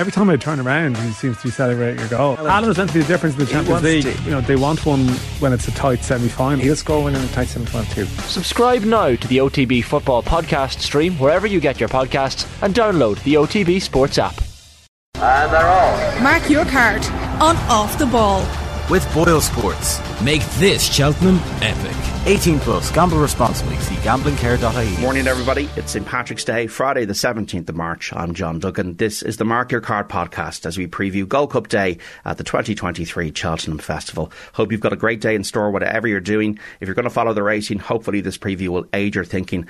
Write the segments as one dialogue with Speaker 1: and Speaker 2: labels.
Speaker 1: Every time I turn around, he seems to be celebrating a goal. Haaland is meant to be the difference in the Champions League.
Speaker 2: to-
Speaker 1: You know, they want one when it's a tight semi-final.
Speaker 2: He'll score one in a tight semi-final too.
Speaker 3: Subscribe now to the OTB Football Podcast stream wherever you get your podcasts and download the OTB Sports app. And they're on.
Speaker 4: Mark your card on Off the Ball.
Speaker 5: With BoyleSports. Make this Cheltenham epic. 18 plus. Gamble responsibly. See gamblingcare.ie.
Speaker 6: Morning, everybody. It's St. Patrick's Day, Friday, the 17th of March. I'm John Duggan. This is the Mark Your Card podcast as we preview Gold Cup Day at the 2023 Cheltenham Festival. Hope you've got a great day in store, whatever you're doing. If you're going to follow the racing, hopefully this preview will aid your thinking.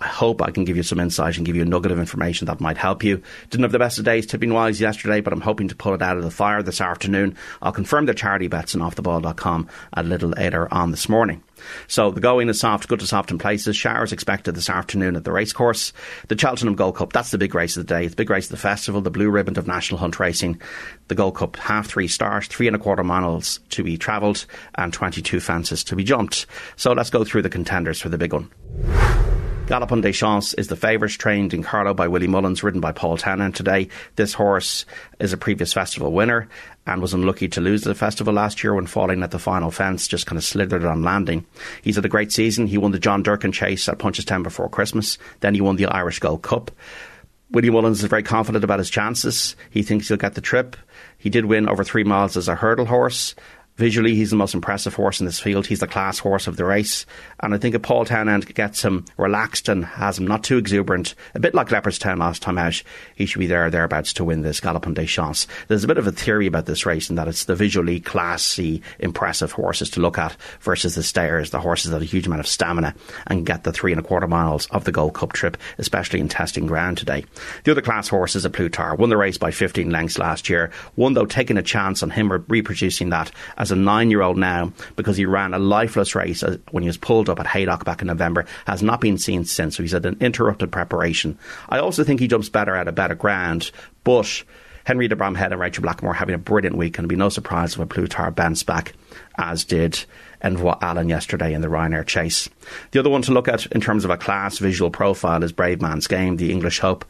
Speaker 6: I hope I can give you some insight and give you a nugget of information that might help you. Didn't have the best of days tipping wise yesterday, but I'm hoping to pull it out of the fire this afternoon. I'll confirm the charity bets on offtheball.com a little later on this morning. So the going is soft, good to soft in places. Showers expected this afternoon at the racecourse. The Cheltenham Gold Cup, that's the big race of the day. It's the big race of the festival, the blue ribbon of National Hunt Racing. The Gold Cup, half three stars, three and a quarter miles to be travelled, and 22 fences to be jumped. So let's go through the contenders for the big one. Galopin des Champs is the favourite, trained in Carlow by Willie Mullins, ridden by Paul Townend today. This horse is a previous festival winner and was unlucky to lose the festival last year when falling at the final fence, just kind of slithered on landing. He's had a great season. He won the John Durkan Chase at Punchestown before Christmas. Then he won the Irish Gold Cup. Willie Mullins is very confident about his chances. He thinks he'll get the trip. He did win over three miles as a hurdle horse. Visually, he's the most impressive horse in this field. He's the class horse of the race. And I think if Paul Townend gets him relaxed and has him not too exuberant, a bit like Leopardstown last time out, he should be there or thereabouts to win this Galopin des Champs. There's a bit of a theory about this race in that it's the visually classy, impressive horses to look at versus the stayers, the horses that have a huge amount of stamina and get the three and a quarter miles of the Gold Cup trip, especially in testing ground today. The other class horse is A Plus Tard, won the race by 15 lengths last year. One, though, taking a chance on him reproducing that as a nine year old now because he ran a lifeless race uh, when he was pulled up at Haydock back in November, has not been seen since. So he's had an interrupted preparation. I also think he jumps better at a better ground, but. Henry de Bromhead and Rachel Blackmore having a brilliant week, and it'll be no surprise if A Plus Tard bounced back, as did Envoy Allen yesterday in the Ryanair chase. The other one to look at in terms of a class visual profile is Bravemansgame, the English Hope.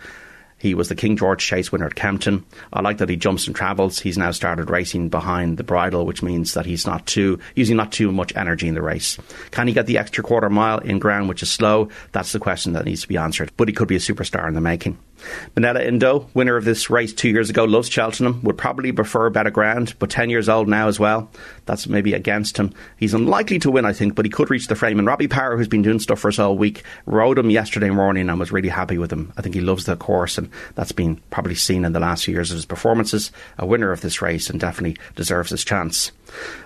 Speaker 6: He was the King George Chase winner at Kempton. I like that he jumps and travels. He's now started racing behind the bridle, which means that he's not too using not too much energy in the race. Can he get the extra quarter mile in ground, which is slow? That's the question that needs to be answered. But he could be a superstar in the making. Minella Indo, winner of this race two years ago, loves Cheltenham, would probably prefer better ground, but 10 years old now as well. That's maybe against him. He's unlikely to win, I think, but he could reach the frame. And Robbie Power, who's been doing stuff for us all week, rode him yesterday morning and was really happy with him. I think he loves the course, and that's been probably seen in the last few years of his performances. A winner of this race and definitely deserves his chance.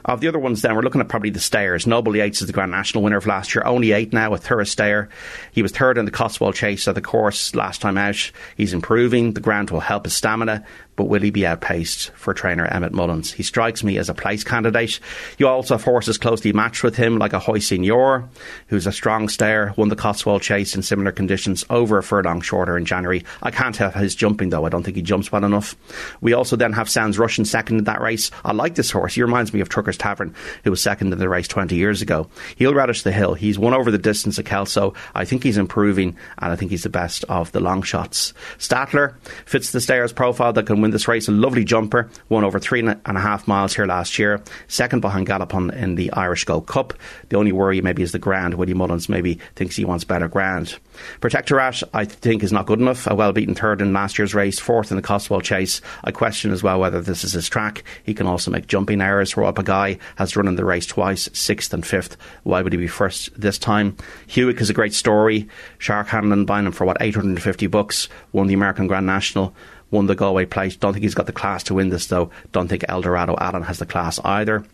Speaker 6: Of the other ones, then, we're looking at probably the stayers. Noble Yeats is the Grand National winner of last year, only eight now, a third stayer. He was third in the Cotswold Chase of the course last time out. He's improving. The ground will help his stamina, but will he be outpaced for trainer Emmett Mullins? He strikes me as a place candidate. You also have horses closely matched with him, like Ahoy Senor, who's a strong stayer, won the Cotswold Chase in similar conditions over a furlong shorter in January. I can't have his jumping, though. I don't think he jumps well enough. We also then have Sounds Russian second in that race. I like this horse. He reminds of Trucker's Tavern, who was second in the race 20 years ago. He'll relish the hill. He's won over the distance at Kelso. I think he's improving, and I think he's the best of the long shots. Stattler fits the stayers profile that can win this race. A lovely jumper, won over three and a half miles here last year. Second behind Galopin in the Irish Gold Cup. The only worry maybe is the ground. Willie Mullins maybe thinks he wants better ground. Protektorat, I think, is not good enough. A well beaten third in last year's race, fourth in the Cotswold Chase. I question as well whether this is his track. He can also make jumping errors. Royal Pagaille has run in the race twice, sixth and fifth. Why would he be first this time? Hewick is a great story. Shark Hanlon buying him for what, 850 bucks, won the American Grand National won the Galway Plate. Don't think he's got the class to win this, though. Don't think Eldorado Allen has the class either.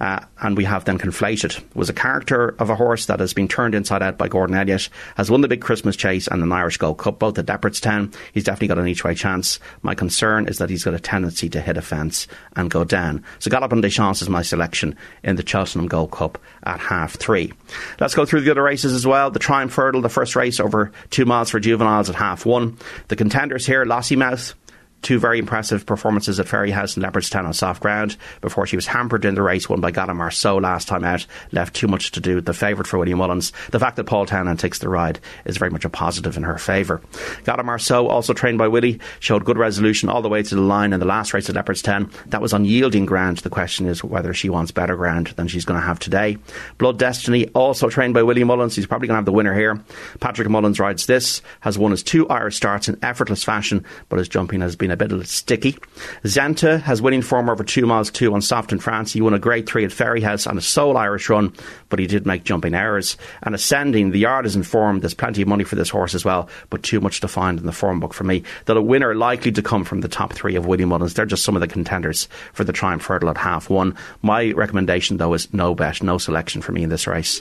Speaker 6: Uh, and we have then Conflated. Was a character of a horse that has been turned inside out by Gordon Elliott. Has won the big Christmas chase and an Irish Gold Cup, both at Leopardstown. He's definitely got an each way chance. My concern is that he's got a tendency to hit a fence and go down. So Galopin des is my selection in the Cheltenham Gold Cup at half three. Let's go through the other races as well. The Triumph Hurdle, the first race over two miles for juveniles at half one. The contenders here, Lossiemouth, Two very impressive performances at Fairyhouse and Leopardstown on soft ground before she was hampered in the race won by Gala Marceau last time out, left too much to do. With the favourite for Willie Mullins. The fact that Paul Townend takes the ride is very much a positive in her favour. Gala Marceau, also trained by Willie, showed good resolution all the way to the line in the last race at Leopardstown. That was unyielding ground. The question is whether she wants better ground than she's going to have today. Blood Destiny, also trained by Willie Mullins. He's probably going to have the winner here. Patrick Mullins rides this, has won his two Irish starts in effortless fashion, but his jumping has been a bit sticky. Zenta has winning form over two miles two on soft in France. He won a grade three at Fairyhouse on a sole Irish run, but he did make jumping errors. And ascending, the yard is informed. There's plenty of money for this horse as well, but too much to find in the form book for me. That a winner likely to come from the top three of William Mullins. They're just some of the contenders for the Triumph Hurdle at half one. My recommendation, though, is no bet, no selection for me in this race.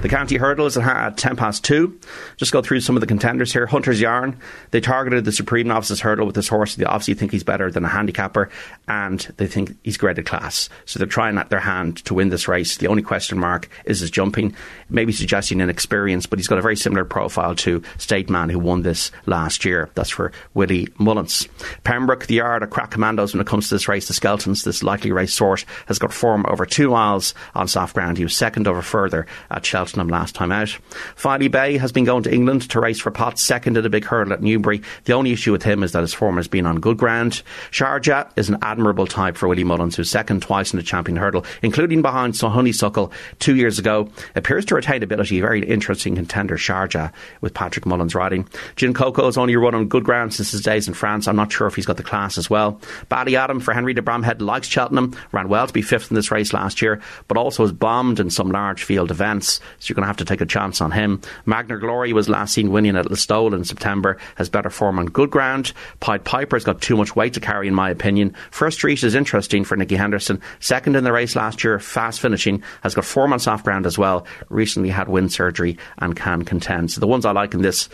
Speaker 6: The county hurdle is at 10 past 2. Just go through some of the contenders here. Hunter's Yarn, they targeted the Supreme Novices hurdle with this horse. They obviously think he's better than a handicapper and they think he's graded class. So they're trying at their hand to win this race. The only question mark is his jumping, maybe suggesting inexperience, but he's got a very similar profile to State Man who won this last year. That's for Willie Mullins. Pembroke, the yard are crack commandos when it comes to this race. The Skeletons, this likely race sort, has got form over two miles on soft ground. He was second over further at Cheltenham last time out. Filey Bay has been going to England to race for Potts, second at a big hurdle at Newbury. The only issue with him is that his form has been on good ground. Sharjah is an admirable type for Willie Mullins, who's second twice in the champion hurdle, including behind Honeysuckle two years ago. Appears to retain ability. Very interesting contender, Sharjah, with Patrick Mullins riding. Gin Coco has only run on good ground since his days in France. I'm not sure if he's got the class as well. Ballyadam for Henry de Bromhead likes Cheltenham, ran well to be fifth in this race last year, but also has bombed in some large field events so you're going to have to take a chance on him. Magna Glory was last seen winning at Listowel in September, has better form on good ground. Pied Piper's got too much weight to carry, in my opinion. First Street is interesting for Nicky Henderson. Second in the race last year, fast finishing, has got form on soft ground as well. Recently had wind surgery and can contend. So the ones I like in this,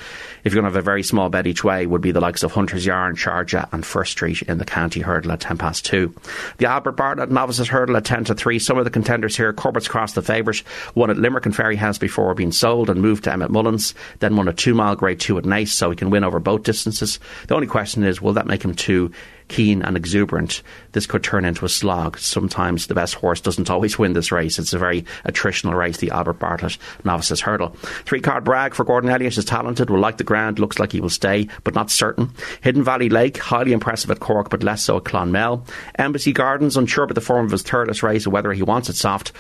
Speaker 6: if you're going to have a very small bet each way, would be the likes of Hunter's Yarn, Sharjah, and First Street in the county hurdle at 10 past 2. The Albert Bartlett novices hurdle at 10 to 3. Some of the contenders here, Corbett's Cross, the favourite, won at Limerick and Fairyhouse before being sold and moved to Emmett Mullins, then won a two mile grade two at Naas, so he can win over both distances. The only question is, will that make him too keen and exuberant? This could turn into a slog. Sometimes the best horse doesn't always win this race. It's a very attritional race, the Albert Bartlett Novices Hurdle. Three card brag for Gordon Elliott is talented, will like the ground, looks like he will stay, but not certain. Hidden Valley Lake, highly impressive at Cork, but less so at Clonmel. Embassy Gardens, unsure about the form of his thirdless race or whether he wants it soft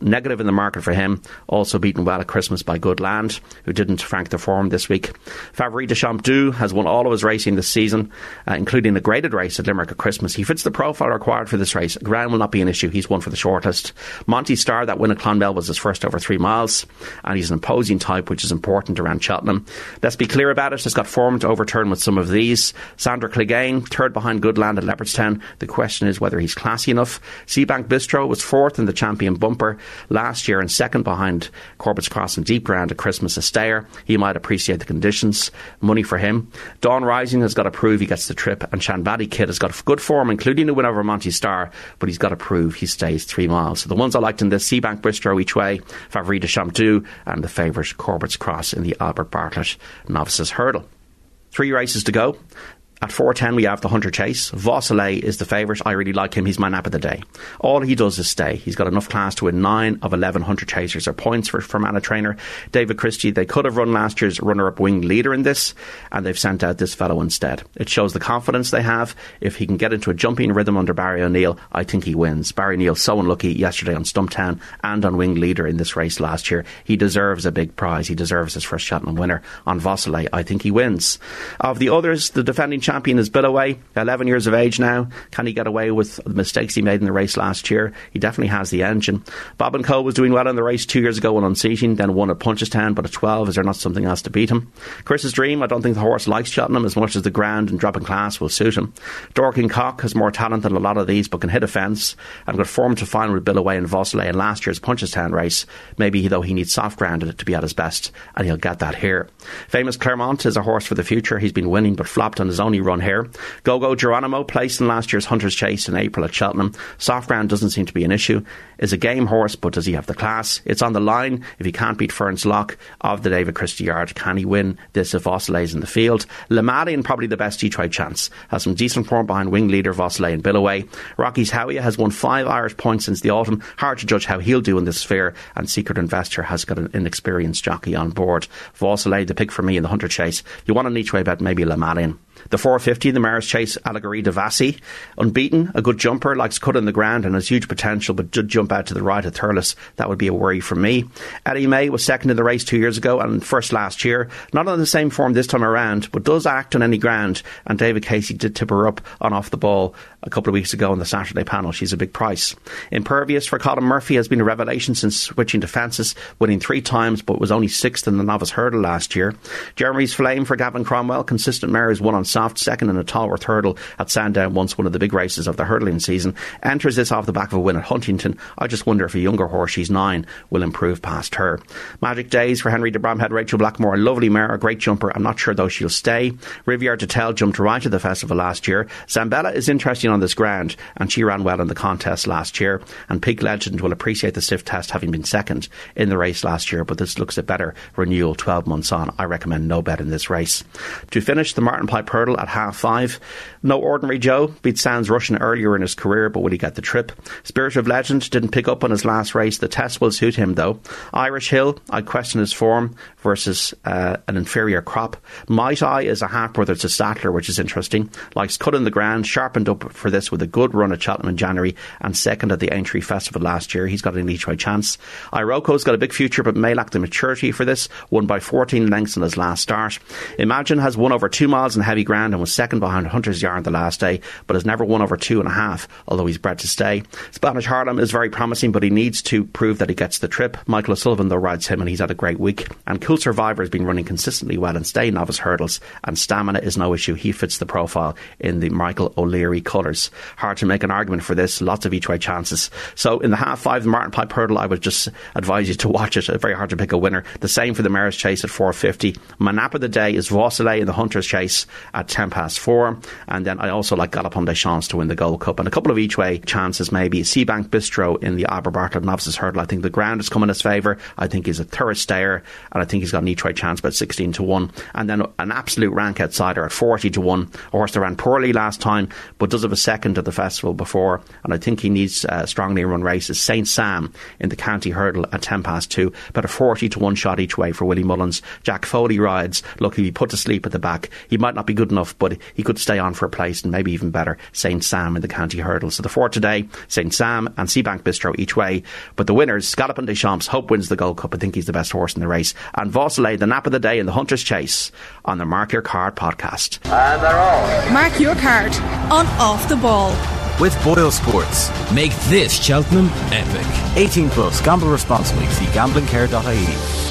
Speaker 6: negative in the market for him. Also beaten well at Christmas by Good Land, who didn't frank the form this week. Favori de has won all of his racing this season, uh, including the graded race at Limerick at Christmas. He fits the profile required for this race. Ground will not be an issue. He's one for the shortest. Monty Star, that win at Clonmel was his first over three miles, and he's an imposing type, which is important around Cheltenham. Let's be clear about it. Has got form to overturn with some of these. Sandor Clegane, third behind Good Land at Leopardstown. The question is whether he's classy enough. Seabank Bistro was fourth in the champion bumper last year and second behind Corbett's Cross and Deep Ground at Christmas a stayer. He might appreciate the conditions. Money for him. Dawn Rising has got to prove he gets the trip, and Shanbally Kid has got good form, including the win over Monty Star, but he's got to prove he stays three miles. So the ones I liked in this Seabank Bistro each way, Favori de Champdou, and the favourite Corbett's Cross in the Albert Bartlett Novices Hurdle. Three races to go. At 4.10 we have the Hunter Chase. Vaucelet is the favourite. I really like him. He's my nap of the day. All he does is stay. He's got enough class to win 9 of 11 Hunter Chasers or points for, Mana Trainer. David Christie, they could have run last year's runner-up wing leader in this and they've sent out this fellow instead. It shows the confidence they have. If he can get into a jumping rhythm under Barry O'Neill, I think he wins. Barry O'Neill so unlucky yesterday on Stumptown and on wing leader in this race last year. He deserves a big prize. He deserves his first Cheltenham winner. On Vaucelet, I think he wins. Of the others, the defending champion is Billaway, 11 years of age now. Can he get away with the mistakes he made in the race last year? He definitely has the engine. Bob and Co was doing well in the race two years ago on unseating, then won at Punchestown, but at 12, is there not something else to beat him? Chris's Dream, I don't think the horse likes Cheltenham as much as the ground and dropping class will suit him. Dorking Cock has more talent than a lot of these, but can hit a fence and got form to find with Billaway and Vaucelet in last year's Punchestown race. Maybe though he needs soft ground to be at his best, and he'll get that here. Famous Clermont is a horse for the future. He's been winning but flopped on his only run here. Gogo Geronimo placed in last year's Hunter's Chase in April at Cheltenham. Soft ground doesn't seem to be an issue. Is a game horse, but does he have the class? It's on the line. If he can't beat Ferns Lock of the David Christie Yard, can he win this if Vaucelet's in the field? Lamadian probably the best each way chance. Has some decent form behind wing leader Vaucelet and Billaway. Rocky's Howie has won five Irish points since the autumn. Hard to judge how he'll do in this sphere. And Secret Investor has got an inexperienced jockey on board. Vosselay, the pick for me in the Hunter Chase. You want an each way bet, maybe Lamadian. The 450, the Mares Chase Allegorie de Vassy. Unbeaten, a good jumper, likes cut in the ground and has huge potential, but did jump out to the right at Thurles. That would be a worry for me. Elimay was second in the race two years ago and first last year. Not on the same form this time around, but does act on any ground. And David Casey did tip her up on off the ball a couple of weeks ago on the Saturday panel. She's a big price. Impervious for Colin Murphy has been a revelation since switching to fences, winning three times, but was only sixth in the novice hurdle last year. Jeremy's Flame for Gavin Cromwell, consistent mares one on soft, second in a Tolworth hurdle at Sandown, once one of the big races of the hurdling season. Enters this off the back of a win at Huntingdon. I just wonder if a younger horse, she's nine, will improve past her. Magic Days for Henry de Bromhead, Rachel Blackmore, a lovely mare, a great jumper. I'm not sure though she'll stay. Riviere d'Etel jumped right to the festival last year. Zambella is interesting on this ground, and she ran well in the contest last year. And Pink Legend will appreciate the stiff test, having been second in the race last year, but this looks a better renewal 12 months on. I recommend no bet in this race. To finish, the Martin Pipe Hurdle at half five. No ordinary Joe beat Sounds Russian earlier in his career, but will he get the trip? Spirit of Legend didn't pick up on his last race. The test will suit him, though. Irish Hill, I question his form versus uh, an inferior crop. Might Eye is a half brother to Stattler, which is interesting. Likes cut in the ground, sharpened up for this with a good run at Cheltenham in January and second at the Aintree Festival last year. He's got an each way chance. Iroko's got a big future, but may lack the maturity for this. Won by 14 lengths in his last start. Imagine has won over two miles in heavy ground and was second behind Hunter's Yarn the last day, but has never won over two and a half, although he's bred to stay. Spanish Harlem is very promising, but he needs to prove that he gets the trip. Michael O'Sullivan, though, rides him, and he's had a great week. And Cool Survivor has been running consistently well in stay novice hurdles, and stamina is no issue. He fits the profile in the Michael O'Leary colours. Hard to make an argument for this. Lots of each way chances. So in the half five, the Martin Pipe hurdle, I would just advise you to watch it. Very hard to pick a winner. The same for the Mares Chase at 450. My nap of the day is Vaucelet in the Hunter's Chase at 10 past four. And then I also like Galopin des Champs to win the Gold Cup. And a couple of each way chances maybe. Seabank Bistro in the Albert Bartlett Novices Hurdle. I think the ground is coming in his favour. I think he's a thorough stayer. And I think he's got an each way chance about 16 to 1. And then an absolute rank outsider at 40 to 1. A horse that ran poorly last time, but does have a second at the festival before. And I think he needs uh, strongly run races. St. Sam in the county hurdle at 10 past 2. About a 40 to 1 shot each way for Willie Mullins. Jack Foley rides. Look, he'll put to sleep at the back. He might not be good enough, but he could stay on for a place and maybe even better. St. Sam in the county hurdle. So the four today, St. Sam and Seabank Bistro each way. But the winners, Galopin des Champs, Hope wins the Gold Cup. I think he's the best horse in the race. And Vaucelet, the nap of the day in the Hunter's Chase on the Mark Your Card podcast.
Speaker 4: And they're all. Mark your card on Off the Ball.
Speaker 5: With BoyleSports. Make this Cheltenham epic. 18 plus. Gamble responsibly. See gamblingcare.ie.